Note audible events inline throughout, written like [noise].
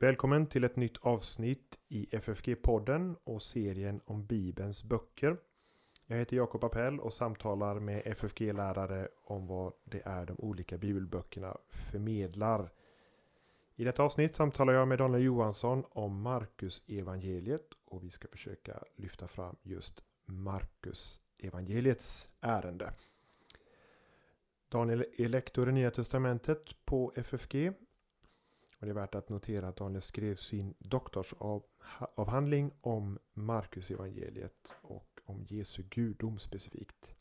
Välkommen till ett nytt avsnitt i FFG-podden och serien om Bibelns böcker. Jag heter Jakob Appell och samtalar med FFG-lärare om vad det är de olika bibelböckerna förmedlar. I detta avsnitt samtalar jag med Daniel Johansson om Marcus evangeliet och vi ska försöka lyfta fram just Marcus evangeliets ärende. Daniel är lektor i Nya Testamentet på FFG och det är värt att notera att Daniel skrev sin doktorsavhandling om Marcus evangeliet och om Jesu gudom specifikt.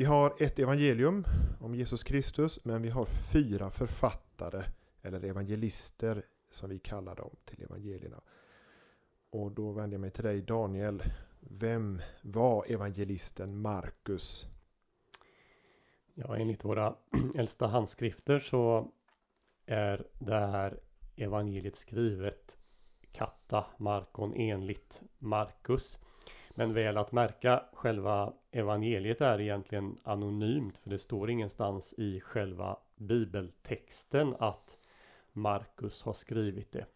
Vi har ett evangelium om Jesus Kristus men vi har fyra författare eller evangelister som vi kallar dem till evangelierna. Och då vänder jag mig till dig Daniel. Vem var evangelisten Markus? Ja, enligt våra [clears throat] äldsta handskrifter så är det här evangeliet skrivet katta Markon enligt Markus. Men väl att märka själva evangeliet är egentligen anonymt för det står ingenstans i själva bibeltexten att Markus har skrivit det.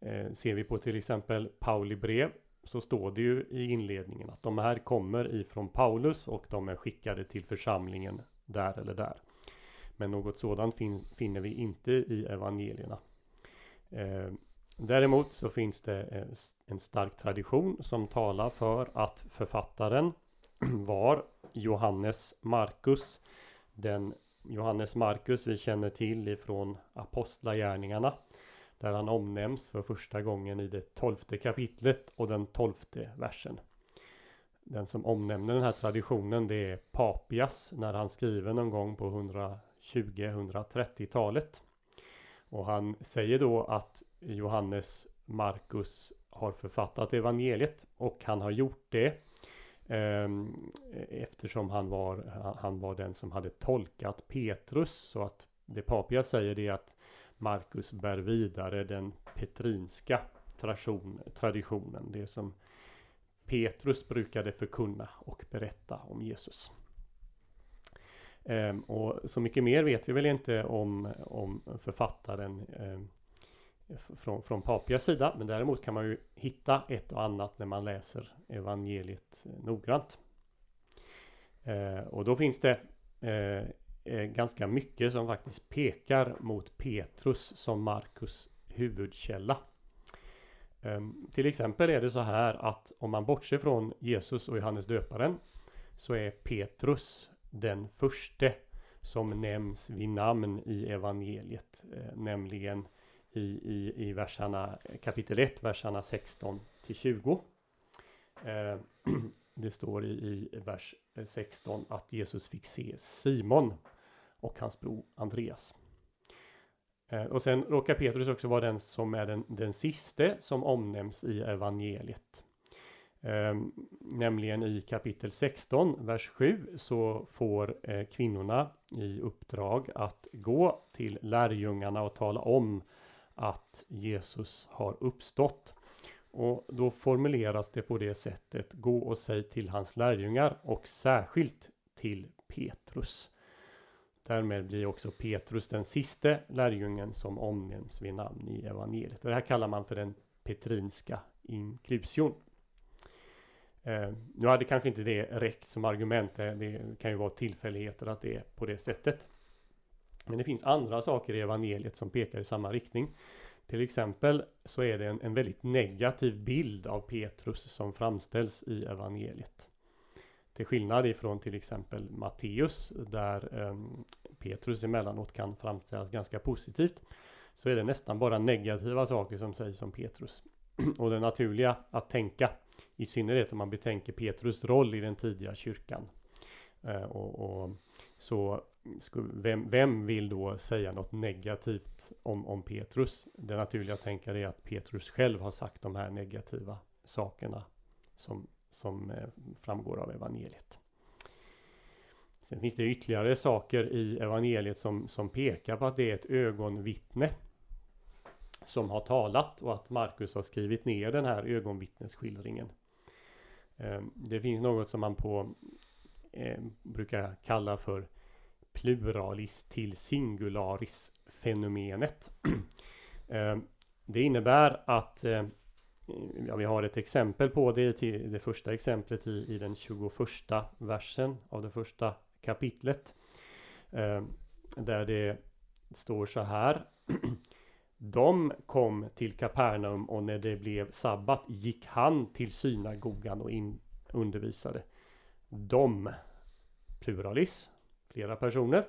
Eh, ser vi på till exempel Pauli brev så står det ju i inledningen att de här kommer ifrån Paulus och de är skickade till församlingen där eller där. Men något sådant fin finner vi inte i evangelierna. Eh, däremot så finns det eh, en stark tradition som talar för att författaren [clears throat] var Johannes Markus. Den Johannes Markus vi känner till ifrån Apostlagärningarna. Där han omnämns för första gången i det tolfte kapitlet och den tolfte versen. Den som omnämner den här traditionen det är Papias när han skriver någon gång på 120-130-talet. Och han säger då att Johannes Markus har författat evangeliet och han har gjort det ehm, eftersom han var, han var den som hade tolkat Petrus. Så att det Papia säger det är att Markus bär vidare den petrinska traditionen. Det som Petrus brukade förkunna och berätta om Jesus. Ehm, och så mycket mer vet vi väl inte om, om författaren ehm, från, från Papias sida. Men däremot kan man ju hitta ett och annat när man läser evangeliet eh, noggrant. Eh, och då finns det eh, eh, ganska mycket som faktiskt pekar mot Petrus som Markus huvudkälla. Eh, till exempel är det så här att om man bortser från Jesus och Johannes döparen så är Petrus den förste som nämns vid namn i evangeliet, eh, nämligen i, i, i verserna, kapitel 1, verserna 16 till 20. Eh, [clears throat] det står i, i vers 16 att Jesus fick se Simon och hans bror Andreas. Eh, och sen råkar Petrus också vara den som är den, den siste som omnämns i evangeliet. Eh, nämligen i kapitel 16, vers 7, så får eh, kvinnorna i uppdrag att gå till lärjungarna och tala om att Jesus har uppstått. Och då formuleras det på det sättet, gå och säg till hans lärjungar och särskilt till Petrus. Därmed blir också Petrus den siste lärjungen som omnämns vid namn i evangeliet. Det här kallar man för den petrinska inklusion. Eh, nu hade kanske inte det räckt som argument. Eh, det kan ju vara tillfälligheter att det är på det sättet. Men det finns andra saker i evangeliet som pekar i samma riktning. Till exempel så är det en, en väldigt negativ bild av Petrus som framställs i evangeliet. Till skillnad ifrån till exempel Matteus där eh, Petrus emellanåt kan framställas ganska positivt. Så är det nästan bara negativa saker som sägs om Petrus. [clears throat] Och det naturliga att tänka i synnerhet om man betänker Petrus roll i den tidiga kyrkan. Eh, och, och, så vem, vem, vill då säga något negativt om, om Petrus? Det naturliga att tänka är att Petrus själv har sagt de här negativa sakerna som, som eh, framgår av evangeliet. Sen finns det ytterligare saker i evangeliet som, som pekar på att det är ett ögonvittne. som har talat och att Markus har skrivit ner den här ögonvittnesskildringen. Ehm, det finns något som man på eh, brukar kalla för pluralis till singularis fenomenet. [clears throat] Eh, det innebär att eh, ja, vi har ett exempel på det till det första exemplet i, i den 21 versen av det första kapitlet. Eh, där det står så här. [clears throat] De kom till Kapernaum och när det blev sabbat gick han till synagogan och in, undervisade. De, pluralis, flera personer.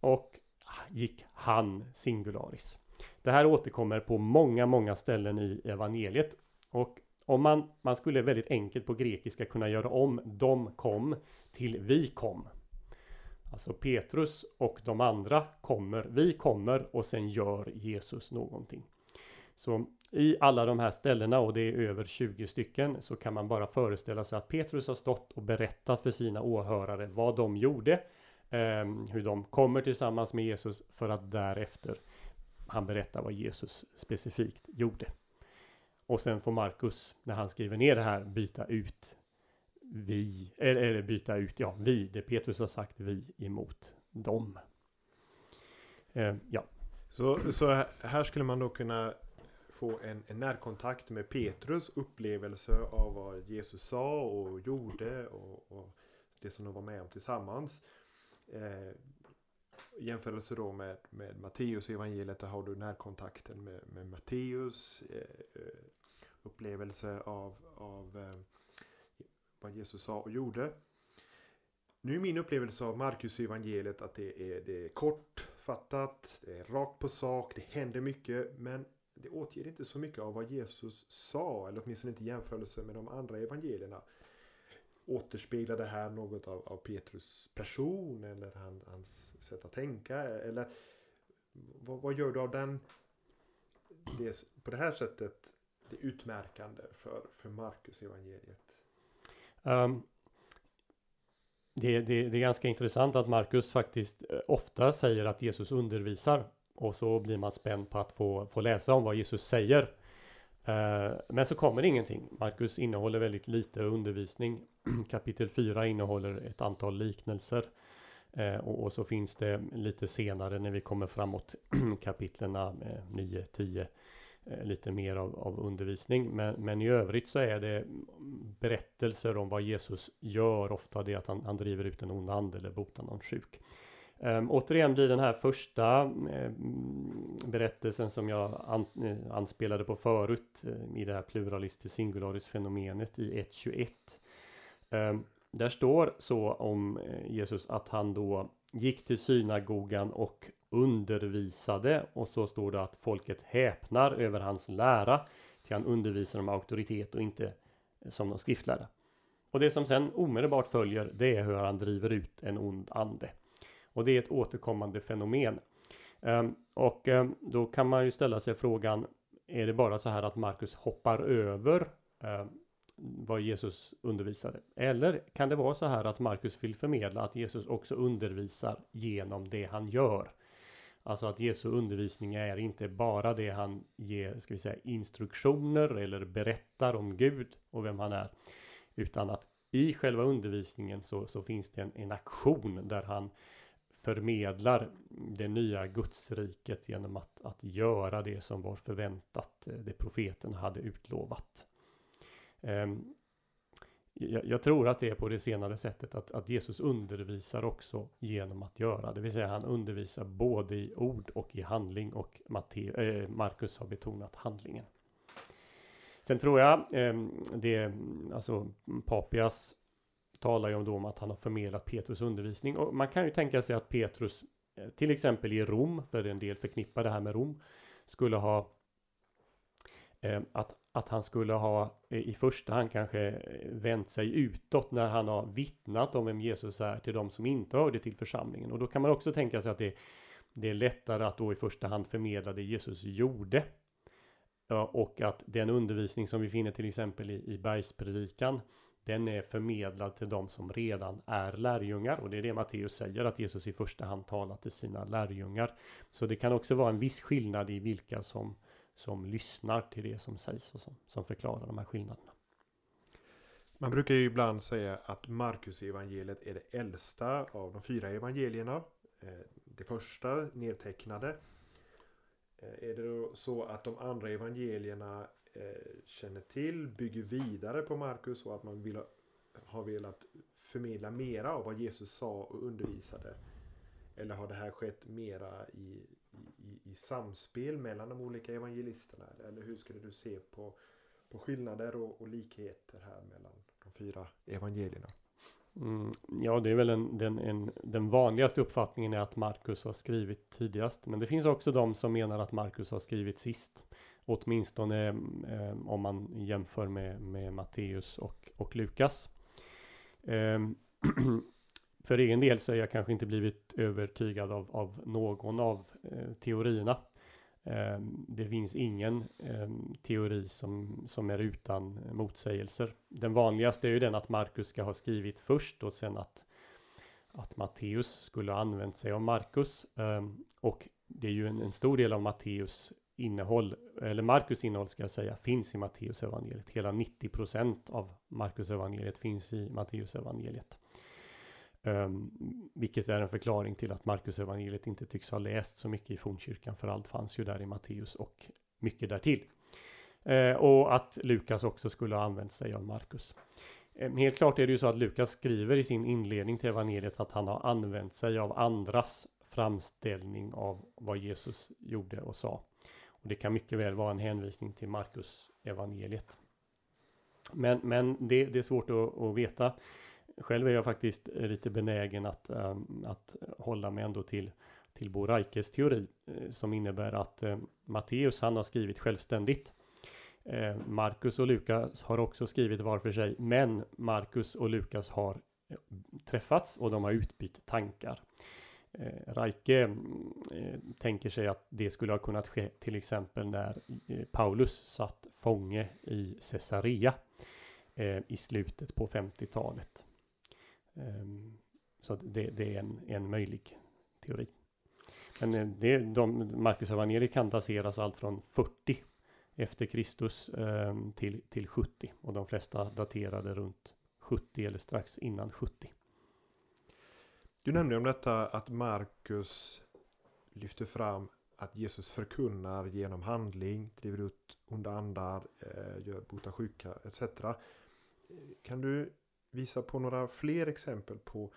Och ah, gick han, singularis. Det här återkommer på många, många ställen i evangeliet. Och om man, man skulle väldigt enkelt på grekiska kunna göra om de kom till vi kom. Alltså Petrus och de andra kommer, vi kommer och sen gör Jesus någonting. Så i alla de här ställena och det är över 20 stycken så kan man bara föreställa sig att Petrus har stått och berättat för sina åhörare vad de gjorde. Eh, hur de kommer tillsammans med Jesus för att därefter han berättar vad Jesus specifikt gjorde. Och sen får Markus, när han skriver ner det här, byta ut vi, eller, eller byta ut, ja, vi, det Petrus har sagt vi emot dem. Eh, ja. Så, så här skulle man då kunna få en, en närkontakt med Petrus upplevelse av vad Jesus sa och gjorde och, och det som de var med om tillsammans. Eh, jämförelse då med, med Matteus evangeliet, där har du närkontakten med, med Matteus eh, upplevelse av, av eh, vad Jesus sa och gjorde. Nu är min upplevelse av Markus evangeliet att det är, det är kortfattat, det är rakt på sak, det händer mycket men det återger inte så mycket av vad Jesus sa, eller åtminstone inte i jämförelse med de andra evangelierna. Återspeglar det här något av, av Petrus person eller han, hans sätt att tänka? Eller vad, vad gör du av den? Det, på det här sättet det utmärkande för, för Markus evangeliet? Um, det, det, det, är ganska intressant att Markus faktiskt eh, ofta säger att Jesus undervisar och så blir man spänd på att få, få läsa om vad Jesus säger. Eh, men så kommer ingenting. Markus innehåller väldigt lite undervisning. [clears throat] Kapitel 4 innehåller ett antal liknelser. Eh, och, så finns det lite senare när vi kommer framåt [clears throat] kapitlerna eh, 9, 10 lite mer av, av undervisning. Men, men, i övrigt så är det berättelser om vad Jesus gör. Ofta det att han, han driver ut en ond ande eller botar någon sjuk. Um, återigen blir den här första eh, berättelsen som jag an, eh, anspelade på förut eh, i det här pluralistiskt singularis fenomenet i 1.21. Um, ehm, där står så om eh, Jesus att han då gick till synagogan och undervisade och så står det att folket häpnar över hans lära till han undervisar om auktoritet och inte eh, som de skriftlärda. Och det som sen omedelbart följer det är hur han driver ut en ond ande. Och det är ett återkommande fenomen. Ehm, och ehm, då kan man ju ställa sig frågan Är det bara så här att Markus hoppar över ehm, vad Jesus undervisade? Eller kan det vara så här att Markus vill förmedla att Jesus också undervisar genom det han gör? Alltså att Jesu undervisning är inte bara det han ger, ska vi säga, instruktioner eller berättar om Gud och vem han är. Utan att i själva undervisningen så, så finns det en, en aktion där han förmedlar det nya gudsriket genom att, att göra det som var förväntat, eh, det profeten hade utlovat. Ehm, jag, jag, tror att det är på det senare sättet att, att Jesus undervisar också genom att göra. Det vill säga han undervisar både i ord och i handling och Matte, äh, eh, Markus har betonat handlingen. Sen tror jag eh, det, alltså Papias talar ju om, då om att han har förmedlat Petrus undervisning och man kan ju tänka sig att Petrus eh, till exempel i Rom, för en del förknippar det här med Rom, skulle ha eh, att att han skulle ha eh, i första hand kanske vänt sig utåt när han har vittnat om vem Jesus är till de som inte hörde till församlingen. Och då kan man också tänka sig att det, det är lättare att då i första hand förmedla det Jesus gjorde. Och att den undervisning som vi finner till exempel i, i bergspredikan den är förmedlad till de som redan är lärjungar och det är det Matteus säger att Jesus i första hand talar till sina lärjungar. Så det kan också vara en viss skillnad i vilka som som lyssnar till det som sägs och som, som förklarar de här skillnaderna. Man brukar ju ibland säga att Markus evangeliet är det äldsta av de fyra evangelierna. Eh, det första nedtecknade. Eh, är det då så att de andra evangelierna Eh, känner till, bygger vidare på Markus och att man vill, har velat förmedla mera av vad Jesus sa och undervisade? Eller har det här skett mera i, i, i samspel mellan de olika evangelisterna? Eller hur skulle du se på, på skillnader och, och likheter här mellan de fyra evangelierna? Mm, ja, det är väl en, den, en, den vanligaste uppfattningen är att Markus har skrivit tidigast. Men det finns också de som menar att Markus har skrivit sist. Åtminstone eh, om man jämför med, med Matteus och, och Lukas. Eh, [clears throat] för egen del så har jag kanske inte blivit övertygad av, av någon av eh, teorierna. Eh, det finns ingen eh, teori som, som är utan motsägelser. Den vanligaste är ju den att Markus ska ha skrivit först och sen att, att Matteus skulle ha använt sig av Markus. Ehm, och det är ju en, en stor del av Matteus innehåll, eller Markus innehåll ska jag säga, finns i Matteus evangeliet. Hela 90 procent av Markus evangeliet finns i Matteus evangeliet. Um, vilket är en förklaring till att Markus evangeliet inte tycks ha läst så mycket i fornkyrkan för allt fanns ju där i Matteus och mycket därtill. Uh, och att Lukas också skulle ha använt sig av Markus. Um, ehm, helt klart är det ju så att Lukas skriver i sin inledning till evangeliet att han har använt sig av andras framställning av vad Jesus gjorde och sa. Och det kan mycket väl vara en hänvisning till Markus evangeliet. Men, men det, det är svårt att, att veta. Själv är jag faktiskt lite benägen att, ehm, att hålla mig ändå till, till Bo Reikes teori eh, som innebär att eh, Matteus han har skrivit självständigt. Eh, Markus och Lukas har också skrivit var för sig, men Markus och Lukas har träffats och de har utbytt tankar. Eh, Reike mm, eh, tänker sig att det skulle ha kunnat ske till exempel när eh, Paulus satt fånge i Caesarea eh, i slutet på 50-talet. Ehm, så det, det, är en, en möjlig teori. Men det, de, Marcus Avaneri kan dateras allt från 40 efter Kristus ehm, till, till 70 och de flesta daterade runt 70 eller strax innan 70. Du nämnde om detta att Markus lyfter fram att Jesus förkunnar genom handling, driver ut onda andar, eh, gör bota sjuka etc. Kan du visa på några fler exempel på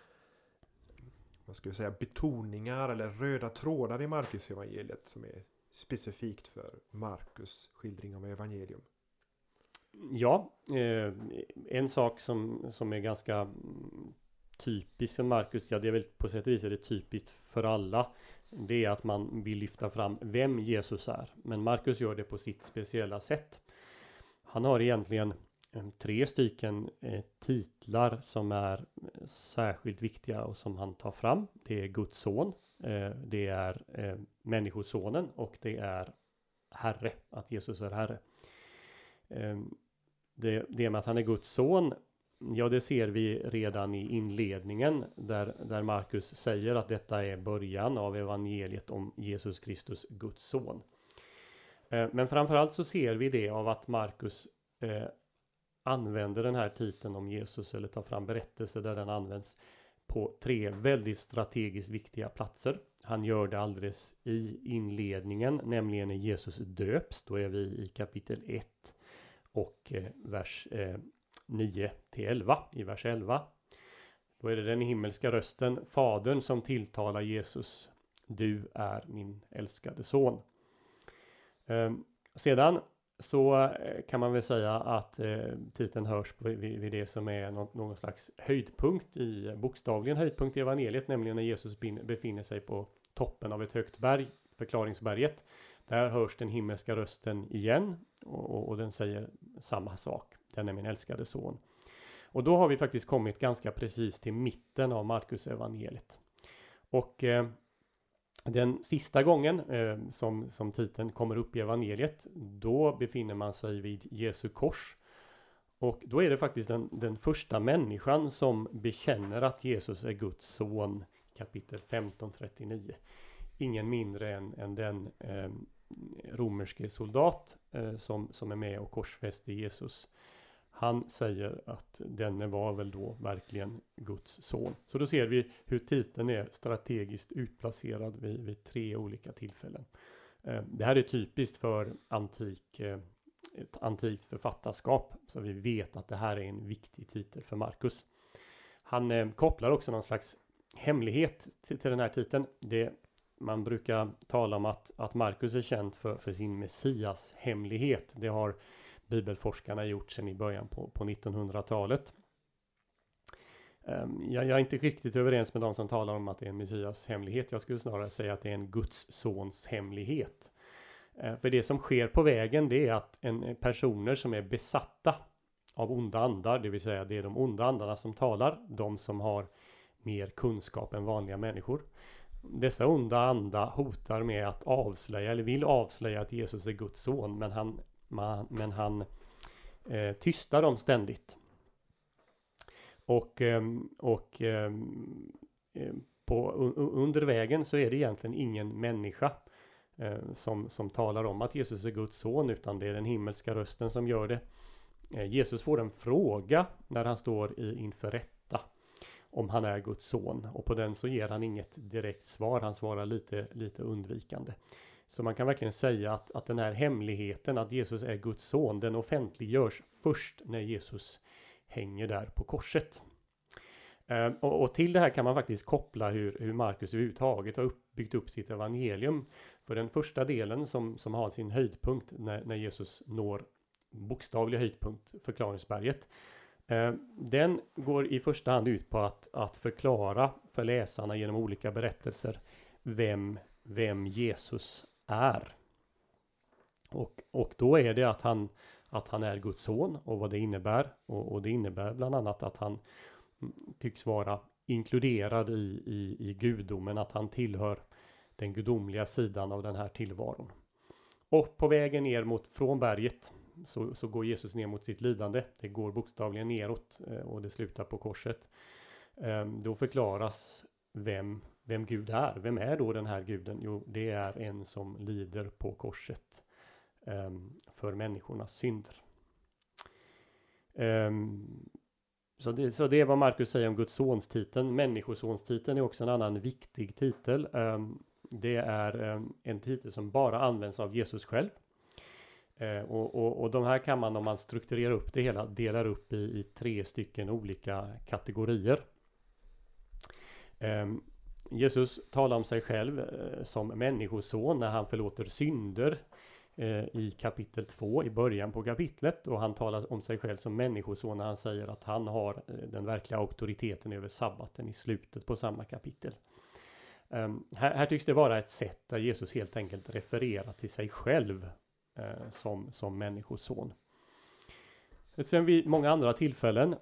vad ska jag säga, betoningar eller röda trådar i Markus evangeliet som är specifikt för Markus skildring av evangelium? Ja, eh, en sak som, som är ganska typiskt för Markus, ja det är väl på sätt och vis är det typiskt för alla. Det är att man vill lyfta fram vem Jesus är. Men Markus gör det på sitt speciella sätt. Han har egentligen eh, tre stycken eh, titlar som är eh, särskilt viktiga och som han tar fram. Det är Guds son, det är Människosonen och det är Herre, att Jesus är Herre. Ehm, det, det med att han är Guds son, ja det ser vi redan i inledningen där, där Markus säger att detta är början av evangeliet om Jesus Kristus, Guds son. Eh, men framförallt så ser vi det av att Markus eh, använder den här titeln om Jesus eller tar fram berättelser där den används på tre väldigt strategiskt viktiga platser. Han gör det alldeles i inledningen, nämligen när Jesus döps. Då är vi i kapitel 1 och eh, vers eh, 9 till 11. I vers 11. Då är det den himmelska rösten, Fadern, som tilltalar Jesus. Du är min älskade son. Eh, sedan så eh, kan man väl säga att eh, titeln hörs vid, vid det som är någon, någon, slags höjdpunkt i bokstavligen höjdpunkt i evangeliet, nämligen när Jesus befinner sig på toppen av ett högt berg, förklaringsberget. Där hörs den himmelska rösten igen och, och, och den säger samma sak. Den är min älskade son. Och då har vi faktiskt kommit ganska precis till mitten av Markus evangeliet. Och eh, den sista gången eh, som, som titeln kommer upp i evangeliet, då befinner man sig vid Jesu kors. Och då är det faktiskt den, den första människan som bekänner att Jesus är Guds son, kapitel 1539. Ingen mindre än, än den eh, romerske soldat eh, som, som är med och korsfäster Jesus. Han säger att denne var väl då verkligen Guds son. Så då ser vi hur titeln är strategiskt utplacerad vid, vid tre olika tillfällen. Eh, det här är typiskt för antik, eh, ett antikt författarskap. Så vi vet att det här är en viktig titel för Markus. Han eh, kopplar också någon slags hemlighet till, till den här titeln. Det, man brukar tala om att, att Markus är känd för, för sin Messias hemlighet. Det har bibelforskarna gjort sedan i början på, på 1900-talet. Ehm, jag, jag, är inte riktigt överens med de som talar om att det är en Messias hemlighet. Jag skulle snarare säga att det är en Guds sons hemlighet. Ehm, för det som sker på vägen det är att en, eh, personer som är besatta av onda andar, det vill säga det är de onda andarna som talar, de som har mer kunskap än vanliga människor. Dessa onda andar hotar med att avslöja, eller vill avslöja att Jesus är Guds son, men han, men han eh, tystar dem ständigt. Och, ehm, och eh, på, under vägen så är det egentligen ingen människa eh, som, som talar om att Jesus är Guds son, utan det är den himmelska rösten som gör det. Eh, Jesus får en fråga när han står i, inför rätta om han är Guds son och på den så ger han inget direkt svar. Han svarar lite, lite undvikande. Så man kan verkligen säga att, att den här hemligheten att Jesus är Guds son, den offentliggörs först när Jesus hänger där på korset. Uh, och, och, till det här kan man faktiskt koppla hur, hur Markus överhuvudtaget har upp, byggt upp sitt evangelium. För den första delen som, som har sin höjdpunkt när, när Jesus når bokstavlig höjdpunkt, förklaringsberget. Uh, den går i första hand ut på att, att förklara för läsarna genom olika berättelser vem, vem Jesus är. Och, och då är det att han, att han är Guds son och vad det innebär. Och, och det innebär bland annat att han mm, tycks vara inkluderad i, i, i gudomen, att han tillhör den gudomliga sidan av den här tillvaron. Och på vägen ner mot från berget så, så går Jesus ner mot sitt lidande. Det går bokstavligen neråt eh, och det slutar på korset. Ehm, då förklaras vem, vem Gud är. Vem är då den här guden? Jo, det är en som lider på korset um, för människornas synder. Um, så det, så det är vad Markus säger om Guds sons titeln. Människosonstiteln är också en annan viktig titel. Um, det är um, en titel som bara används av Jesus själv. Uh, och, och, och de här kan man om man strukturerar upp det hela delar upp i, i tre stycken olika kategorier. Um, Jesus talar om sig själv eh, som människoson när han förlåter synder eh, i kapitel 2 i början på kapitlet och han talar om sig själv som människoson när han säger att han har eh, den verkliga auktoriteten över sabbaten i slutet på samma kapitel. Ehm, här, här, tycks det vara ett sätt där Jesus helt enkelt refererar till sig själv som, som människoson. Sen vid många andra tillfällen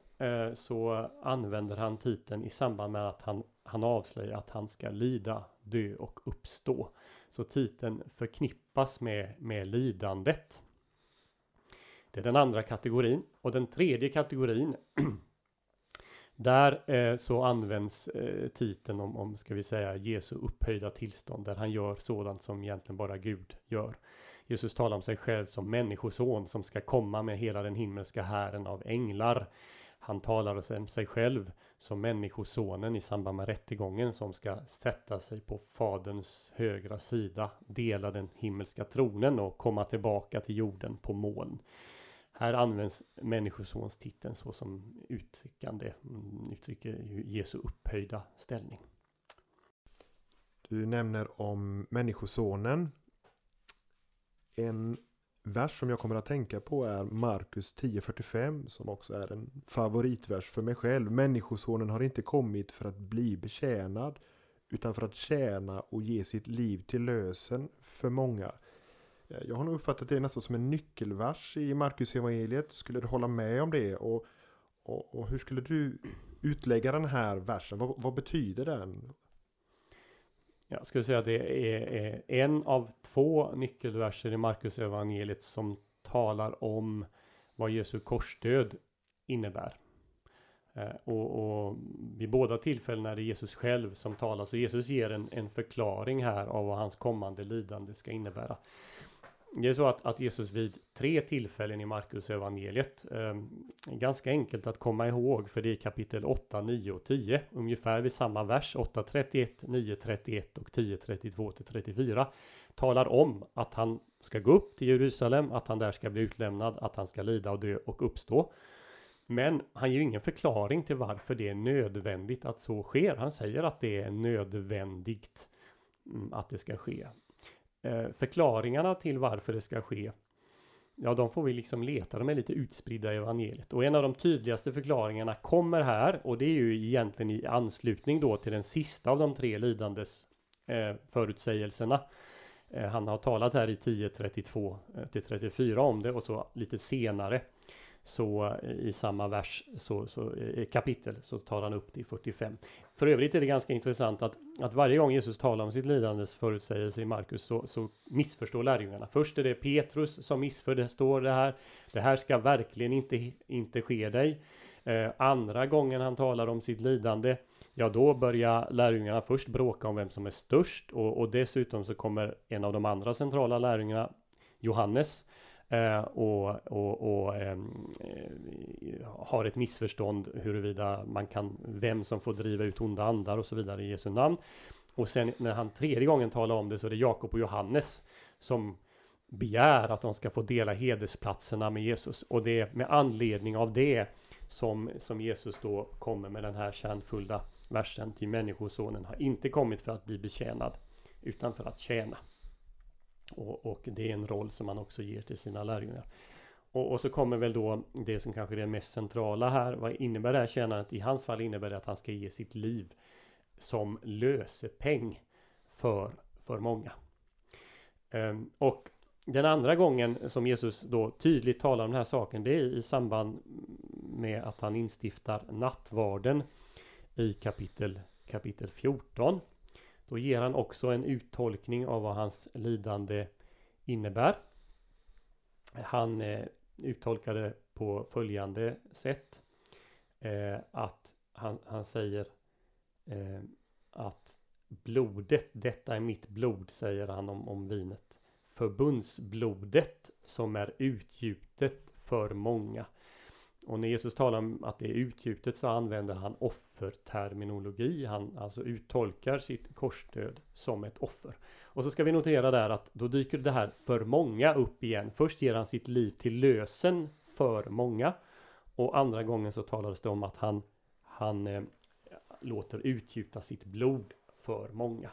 så använder han titeln i samband med att han, han avslöjar att han ska lida, dö och uppstå. Så titeln förknippas med, med lidandet. Det är den andra kategorin. Och den tredje kategorin [clears throat] Där eh, så används eh, titeln om, om, ska vi säga, Jesu upphöjda tillstånd, där han gör sådant som egentligen bara Gud gör. Jesus talar om sig själv som människoson som ska komma med hela den himmelska hären av änglar. Han talar om sig själv som människosonen i samband med rättegången som ska sätta sig på faderns högra sida, dela den himmelska tronen och komma tillbaka till jorden på moln. Här används människosonstiteln så som uttryckande, mm, uttrycker Jesu upphöjda ställning. Du nämner om människosonen. En vers som jag kommer att tänka på är Markus 10.45 som också är en favoritvers för mig själv. Människosonen har inte kommit för att bli betjänad utan för att tjäna och ge sitt liv till lösen för många. Eh, jag har nog uppfattat det nästan som en nyckelvers i Markus evangeliet. Skulle du hålla med om det? Och, och, och hur skulle du utlägga den här versen? Vad, vad betyder den? Jag skulle säga att det är en av två nyckelverser i Markus evangeliet som talar om vad Jesu korsdöd innebär. Eh, och, och vid båda tillfällena är det Jesus själv som talar, så Jesus ger en, en förklaring här av vad hans kommande lidande ska innebära det är så att, att Jesus vid tre tillfällen i Markus evangeliet eh, ganska enkelt att komma ihåg för det är kapitel 8, 9 och 10 ungefär vid samma vers 8 31, 9 31 och 10 32 till 34 talar om att han ska gå upp till Jerusalem, att han där ska bli utlämnad, att han ska lida och dö och uppstå. Men han ger ingen förklaring till varför det är nödvändigt att så sker. Han säger att det är nödvändigt mm, att det ska ske. Eh, förklaringarna till varför det ska ske Ja, de får vi liksom leta, de är lite utspridda i evangeliet. Och en av de tydligaste förklaringarna kommer här och det är ju egentligen i anslutning då till den sista av de tre lidandes eh, förutsägelserna. Eh, han har talat här i 10.32 eh, till 34 om det och så lite senare så eh, i samma vers, så, så, eh, i kapitel, så tar han upp det i 45. För övrigt är det ganska intressant att, att varje gång Jesus talar om sitt lidandes förutsägelse i Markus så, så missförstår lärjungarna. Först är det Petrus som missförstår, det står det här. Det här ska verkligen inte, inte ske dig. Eh, andra gången han talar om sitt lidande, ja då börjar lärjungarna först bråka om vem som är störst och, och dessutom så kommer en av de andra centrala lärjungarna, Johannes, Eh, och, och, och ehm, eh, har ett missförstånd huruvida man kan, vem som får driva ut onda andar och så vidare i Jesu namn. Och sen när han tredje gången talar om det så är det Jakob och Johannes som begär att de ska få dela hedersplatserna med Jesus. Och det är med anledning av det som, som Jesus då kommer med den här kärnfulla versen till Människosonen har inte kommit för att bli betjänad utan för att tjäna. Och, och, det är en roll som man också ger till sina lärjungar. Och, och, så kommer väl då det som kanske är det mest centrala här. Vad innebär det här tjänandet? I hans fall innebär det att han ska ge sitt liv som lösepeng för, för många. Um, och den andra gången som Jesus då tydligt talar om den här saken det är i samband med att han instiftar nattvarden i kapitel, kapitel 14. Då ger han också en uttolkning av vad hans lidande innebär. Han eh, uttolkade på följande sätt. Eh, att han, han säger eh, att blodet, detta är mitt blod, säger han om, om vinet. Förbundsblodet som är utgjutet för många. Och när Jesus talar om att det är utgjutet så använder han offerterminologi. Han alltså uttolkar sitt korsdöd som ett offer. Och så ska vi notera där att då dyker det här för många upp igen. Först ger han sitt liv till lösen för många. Och andra gången så talades det om att han, han eh, låter utgjuta sitt blod för många.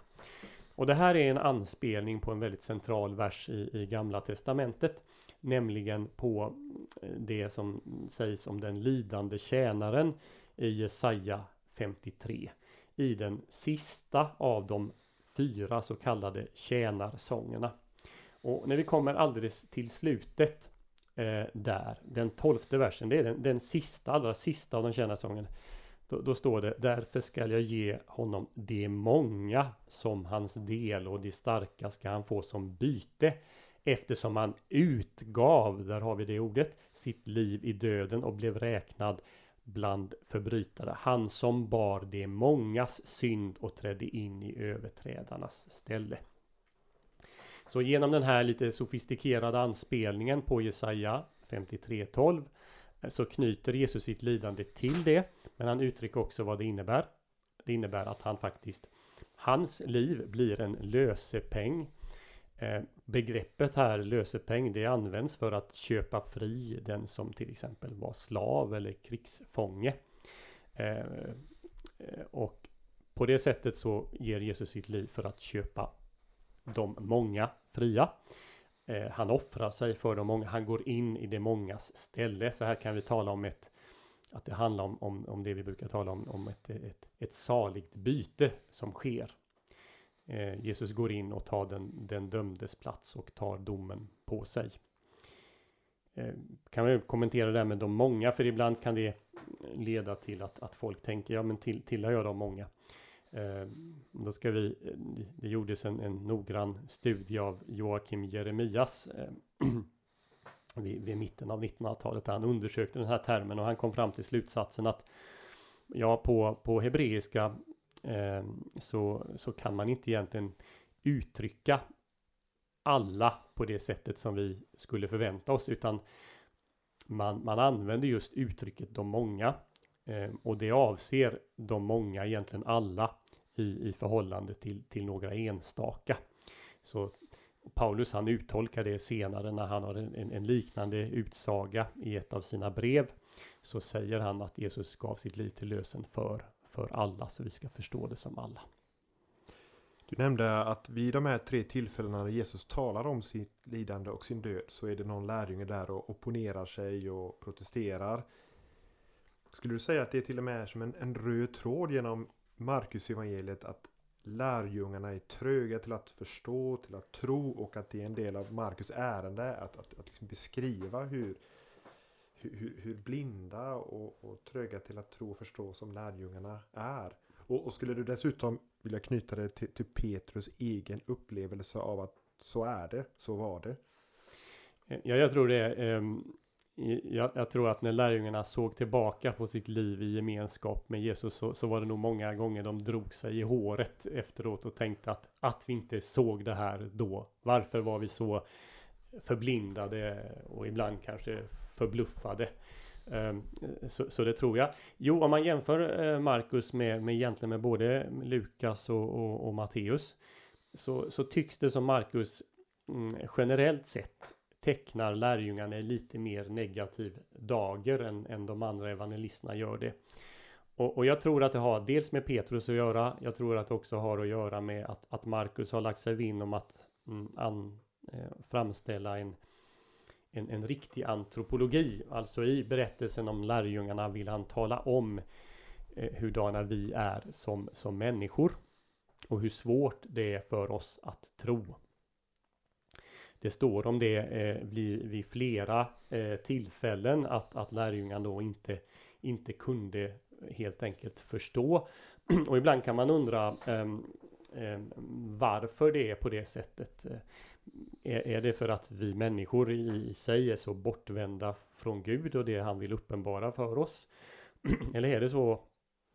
Och det här är en anspelning på en väldigt central vers i, i Gamla Testamentet. Nämligen på eh, det som sägs om den lidande tjänaren i Jesaja 53. I den sista av de fyra så kallade tjänarsångerna. Och när vi kommer alldeles till slutet eh, där, den tolfte versen, det är den, den sista, allra sista av de tjänarsångerna. Då, då, står det Därför skall jag ge honom de många som hans del och de starka ska han få som byte eftersom han utgav, där har vi det ordet, sitt liv i döden och blev räknad bland förbrytare. Han som bar de mångas synd och trädde in i överträdarnas ställe. Så genom den här lite sofistikerade anspelningen på Jesaja 53.12 eh, så knyter Jesus sitt lidande till det. Men han uttrycker också vad det innebär. Det innebär att han faktiskt, hans liv blir en lösepeng eh, begreppet här lösepeng det används för att köpa fri den som till exempel var slav eller krigsfånge. Eh, eh och på det sättet så ger Jesus sitt liv för att köpa de många fria. Eh, han offrar sig för de många, han går in i de mångas ställe. Så här kan vi tala om ett att det handlar om, om, om det vi brukar tala om, om ett, ett, ett saligt byte som sker. Eh, Jesus går in och tar den, den dömdes plats och tar domen på sig. Eh, kan man kommentera det här med de många, för ibland kan det leda till att, att folk tänker, ja men till, tillhör jag de många? Eh, då ska vi, det gjordes en, en noggrann studie av Joakim Jeremias eh, [clears throat] vid, vid, mitten av 1900-talet. Han undersökte den här termen och han kom fram till slutsatsen att ja, på, på hebreiska eh, så, så kan man inte egentligen uttrycka alla på det sättet som vi skulle förvänta oss utan man, man använder just uttrycket de många eh, och det avser de många, egentligen alla i, i förhållande till, till några enstaka. Så Paulus han uttolkar det senare när han har en, en, liknande utsaga i ett av sina brev. Så säger han att Jesus gav sitt liv till lösen för, för alla, så vi ska förstå det som alla. Du nämnde att vid de här tre tillfällena när Jesus talar om sitt lidande och sin död så är det någon lärjunge där och opponerar sig och protesterar. Skulle du säga att det är till och med som en, en röd tråd genom Markus evangeliet att lärjungarna är tröga till att förstå, till att tro och att det är en del av Markus ärende att, att, att liksom beskriva hur, hur, hur, blinda och, och tröga till att tro och förstå som lärjungarna är. Och, och skulle du dessutom vilja knyta det till, till, Petrus egen upplevelse av att så är det, så var det? Eh, ja, jag tror det. Um, jag, jag, tror att när lärjungarna såg tillbaka på sitt liv i gemenskap med Jesus så, så, var det nog många gånger de drog sig i håret efteråt och tänkte att, att vi inte såg det här då. Varför var vi så förblindade och ibland kanske förbluffade? Ehm, så, så, det tror jag. Jo, om man jämför eh, Markus med, med egentligen med både Lukas och, och, och Matteus så, så tycks det som Markus mm, generellt sett tecknar lärjungarna i lite mer negativ dager än, än de andra evangelisterna gör det. Och, och, jag tror att det har dels med Petrus att göra. Jag tror att det också har att göra med att, att Markus har lagt sig vinn om att mm, an, eh, framställa en, en, en riktig antropologi. Alltså i berättelsen om lärjungarna vill han tala om eh, hurdana vi är som, som människor. Och hur svårt det är för oss att tro det står om det eh, vid, vid flera eh, tillfällen att, att lärjungarna då inte, inte kunde helt enkelt förstå. [clears throat] Och ibland kan man undra eh, varför det är på det sättet. Eh. Är, är det för att vi människor i sig är så bortvända från Gud och det han vill uppenbara för oss? [clears throat] Eller är det så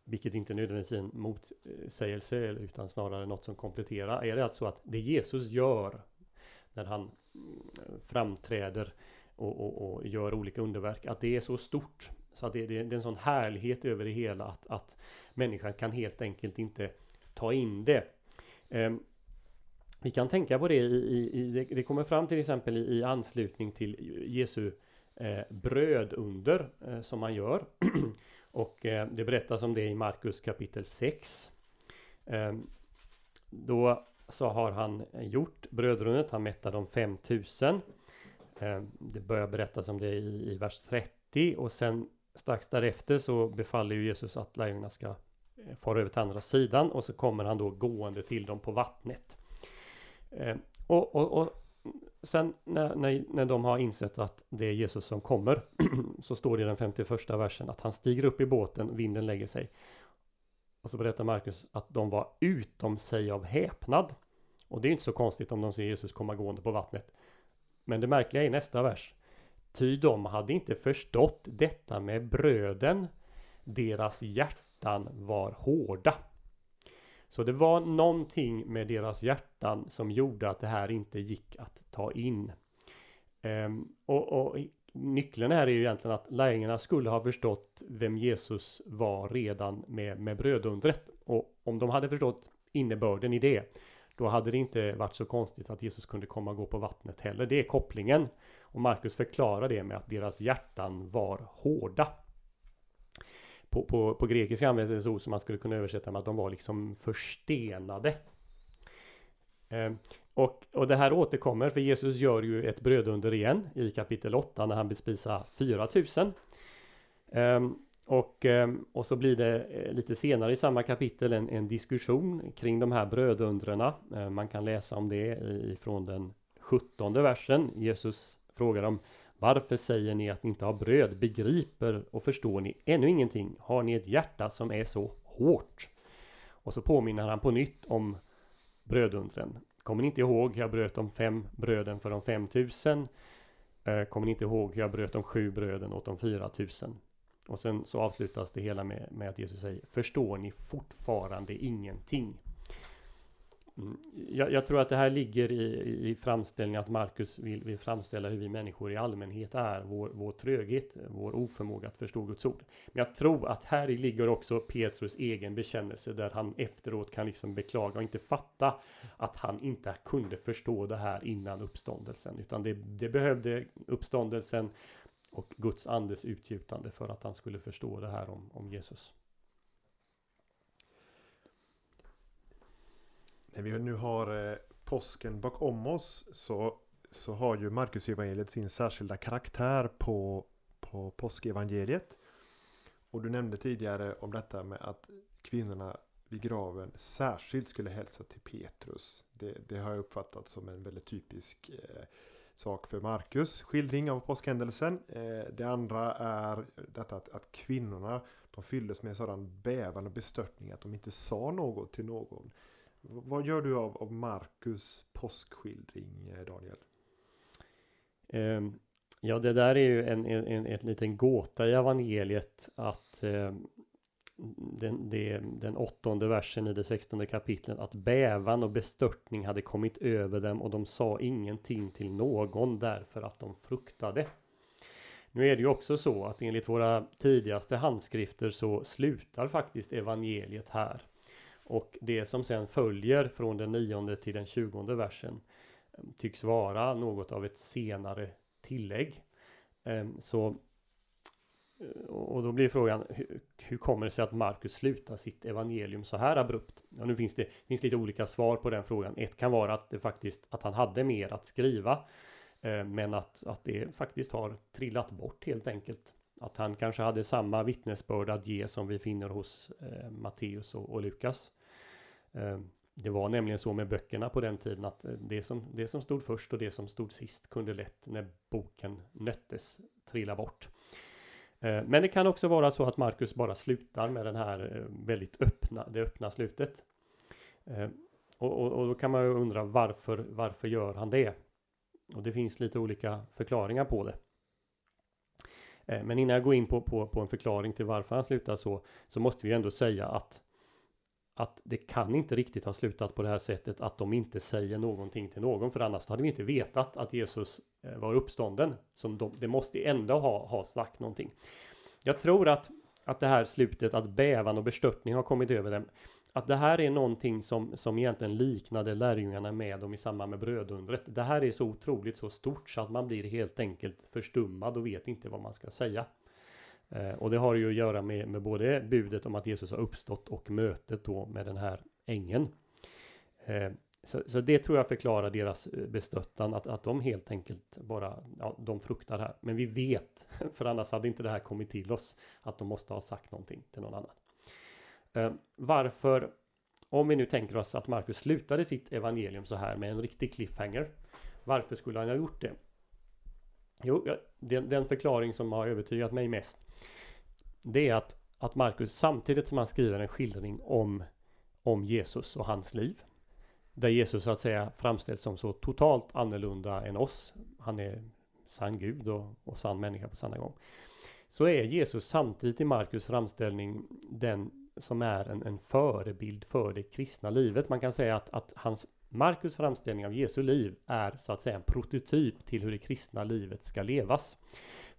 vilket inte nödvändigtvis är en motsägelse utan snarare något som kompletterar. Är det alltså att det Jesus gör när han eh, framträder och, och, och, gör olika underverk. Att det är så stort. Så att det, det, det är en sån härlighet över det hela att, att människan kan helt enkelt inte ta in det. Um, vi kan tänka på det i, i, i det, kommer fram till exempel i, i anslutning till Jesu eh, brödunder eh, som man gör. [clears throat] och eh, det berättas om det i Markus kapitel 6. Ehm, då så har han gjort brödrundet. Han mättar de 5000. Eh, det börjar berättas om det i, i vers 30 och sen strax därefter så befaller ju Jesus att lärjungarna ska eh, fara över till andra sidan och så kommer han då gående till dem på vattnet. Eh, och, och, och sen när, när, när de har insett att det är Jesus som kommer [clears throat] så står det i den 51 versen att han stiger upp i båten, vinden lägger sig och så berättar Markus att de var utom sig av häpnad. Och det är inte så konstigt om de ser Jesus komma gående på vattnet. Men det märkliga är nästa vers. Ty de hade inte förstått detta med bröden. Deras hjärtan var hårda. Så det var någonting med deras hjärtan som gjorde att det här inte gick att ta in. Um, och, och nyckeln här är ju egentligen att lärjungarna skulle ha förstått vem Jesus var redan med, med brödundret. Och om de hade förstått innebörden i det, då hade det inte varit så konstigt att Jesus kunde komma och gå på vattnet heller. Det är kopplingen. Och Markus förklarar det med att deras hjärtan var hårda. På, på, på grekiska användes ord som man skulle kunna översätta med att de var liksom förstenade. Eh, och, och det här återkommer för Jesus gör ju ett brödunder igen i kapitel 8 när han bespisar 4000. Eh, och, ehm, och så blir det eh, lite senare i samma kapitel en, en diskussion kring de här brödundrena. Ehm, man kan läsa om det ifrån den 17 versen. Jesus frågar dem varför säger ni att ni inte har bröd? Begriper och förstår ni ännu ingenting? Har ni ett hjärta som är så hårt? Och så påminner han på nytt om brödundren. Kommer ni inte ihåg hur jag bröt de fem bröden för de fem tusen? Eh, kommer ni inte ihåg hur jag bröt de sju bröden åt de 4000? Och sen så avslutas det hela med, med att Jesus säger Förstår ni fortfarande ingenting? Mm. Jag, jag, tror att det här ligger i, i framställningen att Markus vill, vill framställa hur vi människor i allmänhet är, vår, vår tröghet, vår oförmåga att förstå Guds ord. Men jag tror att här ligger också Petrus egen bekännelse där han efteråt kan liksom beklaga och inte fatta att han inte kunde förstå det här innan uppståndelsen, utan det, det behövde uppståndelsen och Guds andes utgjutande för att han skulle förstå det här om, om Jesus. När vi nu har eh, påsken bakom oss så, så har ju Marcus evangeliet sin särskilda karaktär på, på påskevangeliet. Och du nämnde tidigare om detta med att kvinnorna vid graven särskilt skulle hälsa till Petrus. Det, det har jag uppfattat som en väldigt typisk eh, sak för Markus skildring av påskhändelsen. Eh, det andra är detta att, att kvinnorna de fylldes med sådan bävan och bestörtning att de inte sa något till någon. Vad gör du av, av Markus påskskildring, eh, Daniel? Um, ja, det där är ju en, en, en, en liten gåta i evangeliet att um, den, det, den åttonde versen i det sextonde kapitlet att bävan och bestörtning hade kommit över dem och de sa ingenting till någon därför att de fruktade. Nu är det ju också så att enligt våra tidigaste handskrifter så slutar faktiskt evangeliet här. Och det som sen följer från den nionde till den tjugonde versen eh, tycks vara något av ett senare tillägg. Ehm, så eh, och då blir frågan hur, hur kommer det sig att Markus slutar sitt evangelium så här abrupt? Ja, nu finns det finns lite olika svar på den frågan. Ett kan vara att det faktiskt att han hade mer att skriva, eh, men att, att det faktiskt har trillat bort helt enkelt. Att han kanske hade samma vittnesbörd att ge som vi finner hos eh, Matteus och, och Lukas. Ehm, det var nämligen så med böckerna på den tiden att eh, det som, det som stod först och det som stod sist kunde lätt när boken nöttes trilla bort. Ehm, men det kan också vara så att Marcus bara slutar med den här eh, väldigt öppna, det öppna slutet. Ehm, och, och, och, då kan man ju undra varför, varför gör han det? Och det finns lite olika förklaringar på det. Men innan jag går in på, på, på en förklaring till varför han slutar så, så måste vi ändå säga att att det kan inte riktigt ha slutat på det här sättet att de inte säger någonting till någon för annars hade vi inte vetat att Jesus eh, var uppstånden. Som de, det måste ändå ha, ha sagt någonting. Jag tror att, att det här slutet, att bävan och bestörtning har kommit över dem. Att det här är någonting som, som egentligen liknade lärjungarna med dem i samband med brödundret. Det här är så otroligt så stort så att man blir helt enkelt förstummad och vet inte vad man ska säga. Eh, och det har ju att göra med, med både budet om att Jesus har uppstått och mötet då med den här ängeln. Eh, så, så, det tror jag förklarar deras eh, bestöttan, att, att de helt enkelt bara, ja, de fruktar här. Men vi vet, [laughs] för annars hade inte det här kommit till oss, att de måste ha sagt någonting till någon annan. Eh, varför, om vi nu tänker oss att Markus slutade sitt evangelium så här med en riktig cliffhanger, varför skulle han ha gjort det? Jo, den, den förklaring som har övertygat mig mest det är att, att Markus samtidigt som han skriver en skildring om, om Jesus och hans liv där Jesus så att säga framställs som så totalt annorlunda än oss. Han är sann Gud och, och sann människa på samma gång. Så är Jesus samtidigt i Markus framställning den som är en, en förebild för det kristna livet. Man kan säga att, att hans Markus framställning av Jesu liv är så att säga en prototyp till hur det kristna livet ska levas.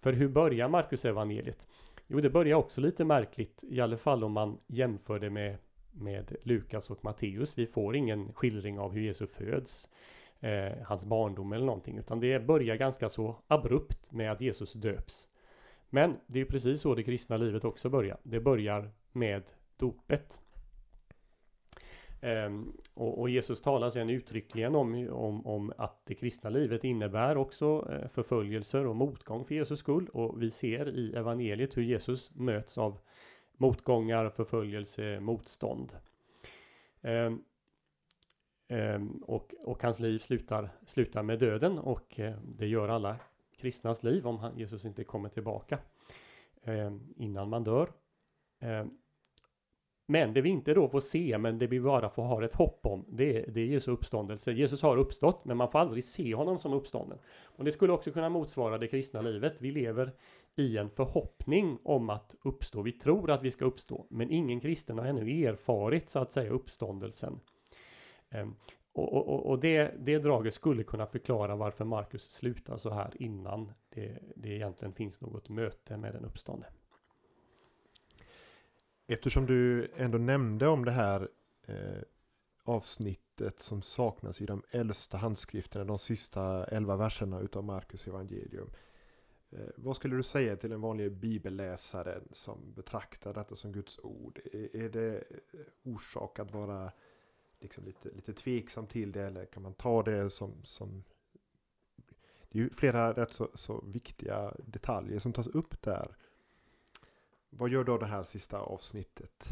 För hur börjar Markus evangeliet? Jo, det börjar också lite märkligt, i alla fall om man jämför det med, med Lukas och Matteus. Vi får ingen skildring av hur Jesus föds, eh, hans barndom eller någonting, utan det börjar ganska så abrupt med att Jesus döps. Men det är ju precis så det kristna livet också börjar. Det börjar med dopet. Um, och, och, Jesus talar sen uttryckligen om, om, om, att det kristna livet innebär också uh, förföljelser och motgång för Jesus skull. Och vi ser i evangeliet hur Jesus möts av motgångar, förföljelse, motstånd. Um, um, och, och hans liv slutar, slutar med döden och uh, det gör alla kristnas liv om han, Jesus inte kommer tillbaka innan man dör. Men det vi inte då får se, men det vi bara får ha ett hopp om, det, det är Jesu uppståndelse. Jesus har uppstått, men man får aldrig se honom som uppstånden. Och det skulle också kunna motsvara det kristna livet. Vi lever i en förhoppning om att uppstå. Vi tror att vi ska uppstå, men ingen kristen har ännu erfarit så att säga uppståndelsen. Ehm, och, och, och det, det draget skulle kunna förklara varför Markus slutar så här innan det, det egentligen finns något möte med den uppståndne. Eftersom du ändå nämnde om det här eh, avsnittet som saknas i de äldsta handskrifterna, de sista elva verserna utav Markus evangelium. Eh, vad skulle du säga till en vanlig bibelläsare som betraktar detta som Guds ord? Är, är det eh, orsak att vara liksom lite, lite tveksam till det eller kan man ta det som, som det är ju flera rätt så, så viktiga detaljer som tas upp där. Vad gör då det här sista avsnittet?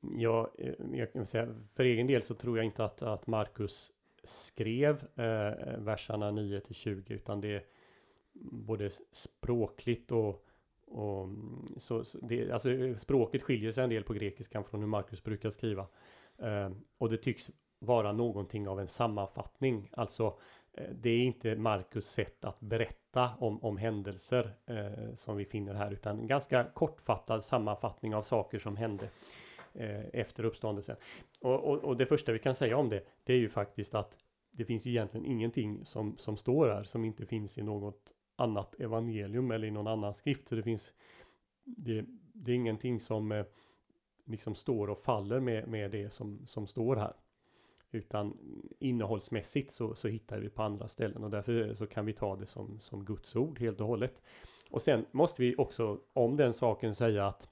Ja, eh, jag kan säga för egen del så tror jag inte att, att Marcus skrev eh, verserna 9 till 20 utan det är både språkligt och, och mm, så, så det, alltså språket skiljer sig en del på grekiskan från hur Marcus brukar skriva. Eh, och det tycks vara någonting av en sammanfattning. Alltså Eh, det är inte Marcus sätt att berätta om, om händelser eh, som vi finner här utan en ganska kortfattad sammanfattning av saker som hände eh, efter uppståndelsen. Och, och, och, det första vi kan säga om det, det är ju faktiskt att det finns egentligen ingenting som, som står här som inte finns i något annat evangelium eller i någon annan skrift. Så det finns det, det är ingenting som eh, liksom står och faller med, med det som, som står här. Utan innehållsmässigt så, så hittar vi på andra ställen och därför så kan vi ta det som, som Guds ord helt och hållet. Och sen måste vi också om den saken säga att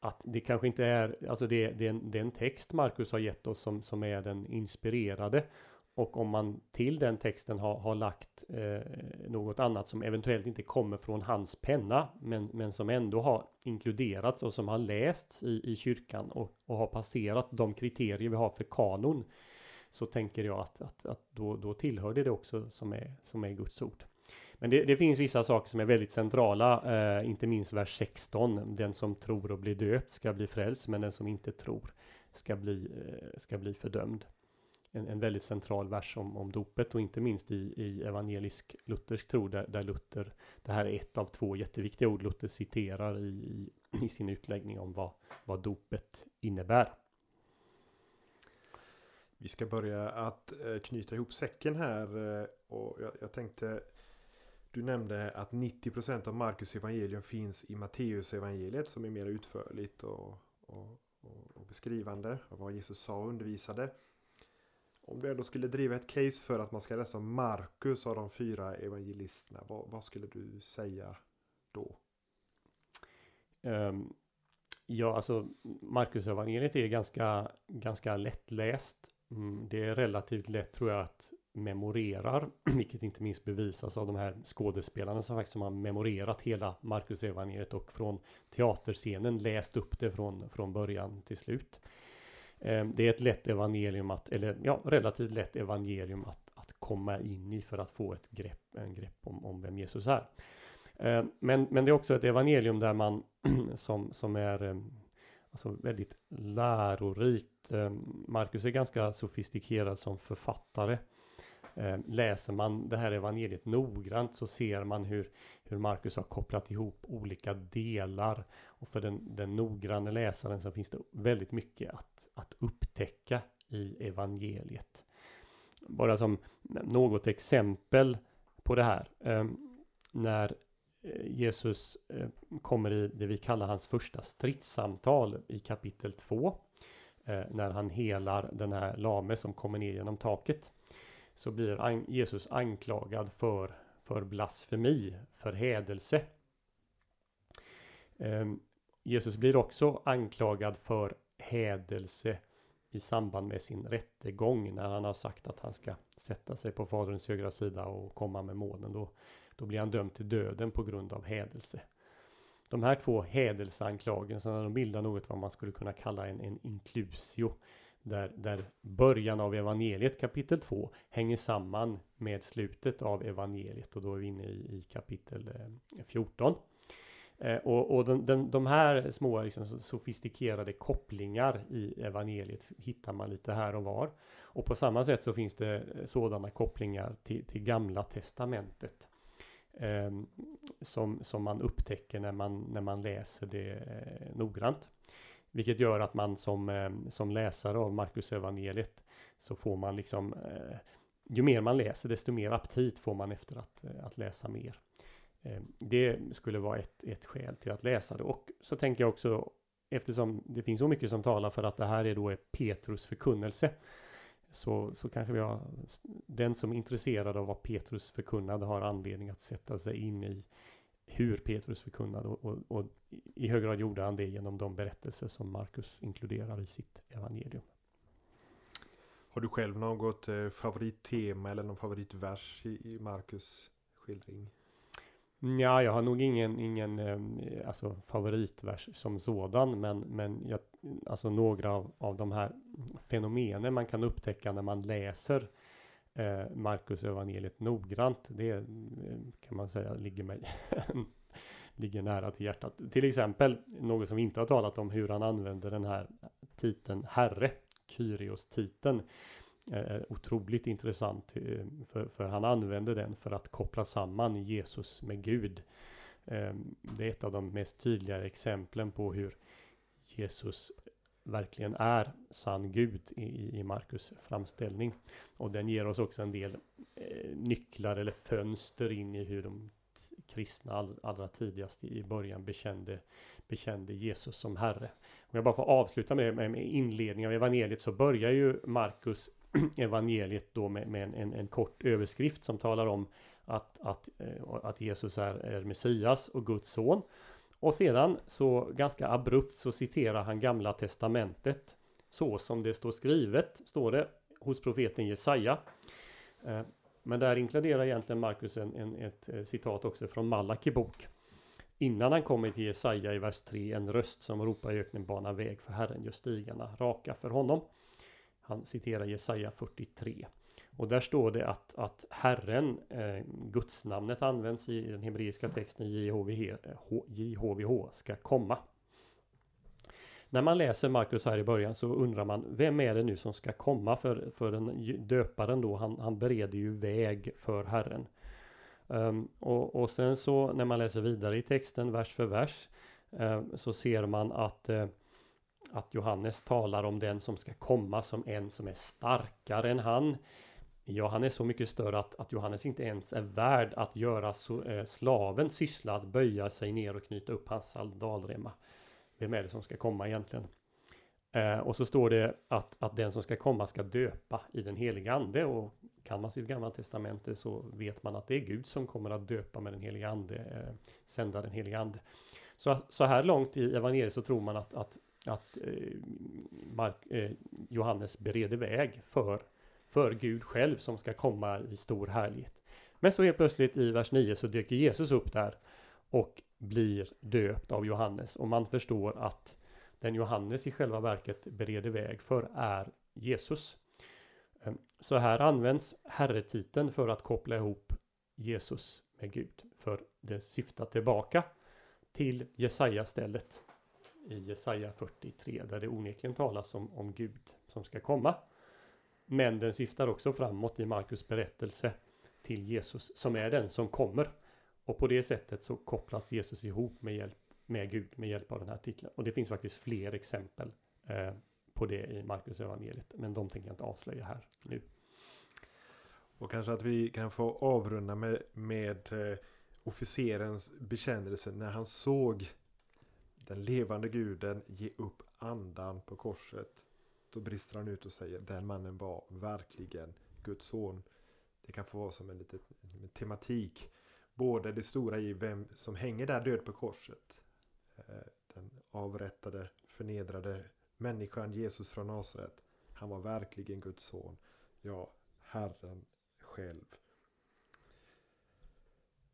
att det kanske inte är, alltså det, det, är en, det är en text Markus har gett oss som, som är den inspirerade. Och om man till den texten har, har lagt eh, något annat som eventuellt inte kommer från hans penna men, men som ändå har inkluderats och som har lästs i, i kyrkan och, och har passerat de kriterier vi har för kanon så tänker jag att, att, att då, då tillhör det, det också som är, som är Guds ord. Men det, det, finns vissa saker som är väldigt centrala, eh, inte minst vers 16. Den som tror och blir döpt ska bli frälst, men den som inte tror ska bli, eh, ska bli fördömd. En, en, väldigt central vers om, om dopet och inte minst i, i evangelisk luthersk tro där, där Luther, det här är ett av två jätteviktiga ord Luther citerar i, i sin utläggning om vad, vad dopet innebär. Vi ska börja att eh, knyta ihop säcken här eh, och jag, jag tänkte du nämnde att 90% av Markus evangelium finns i Matteus evangeliet som är mer utförligt och, och, och, beskrivande av vad Jesus sa och undervisade. Om du ändå skulle driva ett case för att man ska läsa Markus av de fyra evangelisterna, vad, vad skulle du säga då? Um, ja, alltså Markus evangeliet är ganska, ganska lättläst. Mm, det är relativt lätt tror jag att memorerar, [clears throat] vilket inte minst bevisas av de här skådespelarna som faktiskt har memorerat hela Marcus evangeliet och från teaterscenen läst upp det från, från början till slut. Ehm, det är ett lätt evangelium att, eller ja, relativt lätt evangelium att, att komma in i för att få ett grepp, en grepp om, om vem Jesus är. Ehm, men, men det är också ett evangelium där man [clears throat] som, som är ehm, alltså väldigt lärorikt. Markus är ganska sofistikerad som författare. Läser man det här evangeliet noggrant så ser man hur, hur Markus har kopplat ihop olika delar. Och för den, den noggranne läsaren så finns det väldigt mycket att, att upptäcka i evangeliet. Bara som något exempel på det här. Ehm, när eh, Jesus eh, kommer i det vi kallar hans första stridssamtal i kapitel 2. Eh, när han helar den här lame som kommer ner genom taket så blir Jesus anklagad för, för blasfemi, för hädelse. Ehm, Jesus blir också anklagad för hädelse i samband med sin rättegång när han har sagt att han ska sätta sig på Faderns högra sida och komma med månen. Då, då blir han dömd till döden på grund av hädelse. De här två hädelseanklagelserna de bildar något vad man skulle kunna kalla en, en inklusio där, där början av evangeliet kapitel 2 hänger samman med slutet av evangeliet och då är vi inne i, i kapitel eh, 14. Eh, och, och den, den, de här små liksom, sofistikerade kopplingar i evangeliet hittar man lite här och var. Och på samma sätt så finns det eh, sådana kopplingar till, till gamla testamentet. Eh, som, som man upptäcker när man, när man läser det eh, noggrant vilket gör att man som, eh, som läsare av Marcus evangeliet så får man liksom eh, ju mer man läser desto mer aptit får man efter att, eh, att läsa mer. Det skulle vara ett, ett skäl till att läsa det och så tänker jag också eftersom det finns så mycket som talar för att det här är då Petrus förkunnelse så, så kanske vi har den som är intresserad av vad Petrus förkunnade har anledning att sätta sig in i hur Petrus förkunnade och, och, och, i hög grad gjorde han det genom de berättelser som Markus inkluderar i sitt evangelium. Har du själv något eh, favorittema eller någon favoritvers i, i Markus skildring? Ja, jag har nog ingen, ingen eh, alltså favoritvers som sådan, men, men jag, alltså några av, av de här fenomenen man kan upptäcka när man läser eh, Marcus evangeliet noggrant. Det eh, kan man säga ligger mig [laughs] ligger nära till hjärtat. Till exempel något som vi inte har talat om hur han använder den här titeln Herre, Kyrios-titeln. Eh, eh, otroligt intressant eh, för, för han använder den för att koppla samman Jesus med Gud. Eh, det är ett av de mest tydliga exemplen på hur Jesus verkligen är sann Gud i, i Markus framställning. Och den ger oss också en del eh, nycklar eller fönster in i hur de kristna all, allra tidigast i början bekände, bekände Jesus som Herre. Om jag bara får avsluta med, med, med inledningen av evangeliet så börjar ju Markus [clears throat] evangeliet då med, med en, en, en, kort överskrift som talar om att, att, eh, att Jesus är, är Messias och Guds son. Och sedan så ganska abrupt så citerar han gamla testamentet så som det står skrivet, står det hos profeten Jesaja. Eh, men där inkluderar egentligen Markus en, en, ett eh, citat också från Malaki bok. Innan han kommer till Jesaja i vers 3, en röst som ropar i öknen bana väg för Herren, gör stigarna raka för honom. Han citerar Jesaja 43. Och där står det att, att Herren, eh, gudsnamnet används i den hebreiska texten JHVH, eh, JHVH ska komma. När man läser Markus här i början så undrar man vem är det nu som ska komma för, för den döparen då han, han bereder ju väg för Herren. Um, och, och sen så när man läser vidare i texten vers för vers um, så ser man att uh, att Johannes talar om den som ska komma som en som är starkare än han. Ja, han är så mycket större att, att Johannes inte ens är värd att göra så, eh, slaven syssla att böja sig ner och knyta upp hans sandalremma. Vem är det som ska komma egentligen? Eh, och så står det att, att den som ska komma ska döpa i den heliga ande och kan man sitt gamla testamente så vet man att det är Gud som kommer att döpa med den heliga ande, eh, sända den heliga ande. Så, så här långt i evangeliet så tror man att, att, att eh, Mark, eh, Johannes bereder väg för för Gud själv som ska komma i stor härlighet. Men så helt plötsligt i vers 9 så dyker Jesus upp där och blir döpt av Johannes och man förstår att den Johannes i själva verket bereder väg för är Jesus. Ehm, så här används herretiteln för att koppla ihop Jesus med Gud. För det syftar tillbaka till Jesaja-stället i Jesaja 43 där det onekligen talas om, om Gud som ska komma. Men den syftar också framåt i Markus berättelse till Jesus som är den som kommer. Och på det sättet så kopplas Jesus ihop med, hjälp, med Gud med hjälp av den här titeln. Och det finns faktiskt fler exempel eh, på det i Markus evangeliet. Men de tänker jag inte avslöja här nu. Och kanske att vi kan få avrunda med, med eh, officerens bekännelse när han såg den levande guden ge upp andan på korset. Då brister han ut och säger den mannen var verkligen Guds son. Det kan få vara som en liten tematik. Både det stora i vem som hänger där död på korset. Eh, den avrättade, förnedrade människan Jesus från Nasaret. Han var verkligen Guds son. Ja, Herren själv.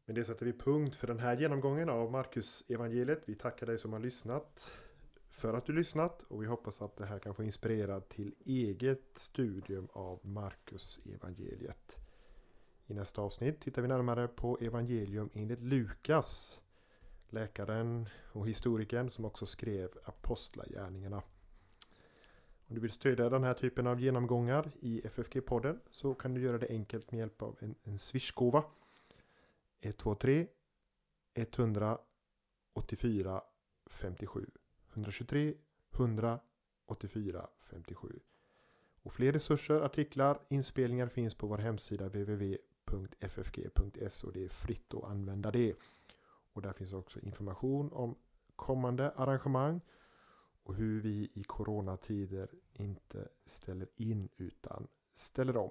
Men det sätter vi punkt för den här genomgången av Markus evangeliet. Vi tackar dig som har lyssnat för att du lyssnat och vi hoppas att det här kan få inspirera till eget studium av Markus evangeliet. I nästa avsnitt tittar vi närmare på evangelium enligt Lukas. Läkaren och historikern som också skrev Apostlagärningarna. Om du vill stödja den här typen av genomgångar i FFG-podden så kan du göra det enkelt med hjälp av en, en swishgåva. 123 184 57 123 184 57. Och fler resurser, artiklar, inspelningar finns på vår hemsida www.ffg.se och det är fritt att använda det. Och där finns också information om kommande arrangemang och hur vi i coronatider inte ställer in utan ställer om.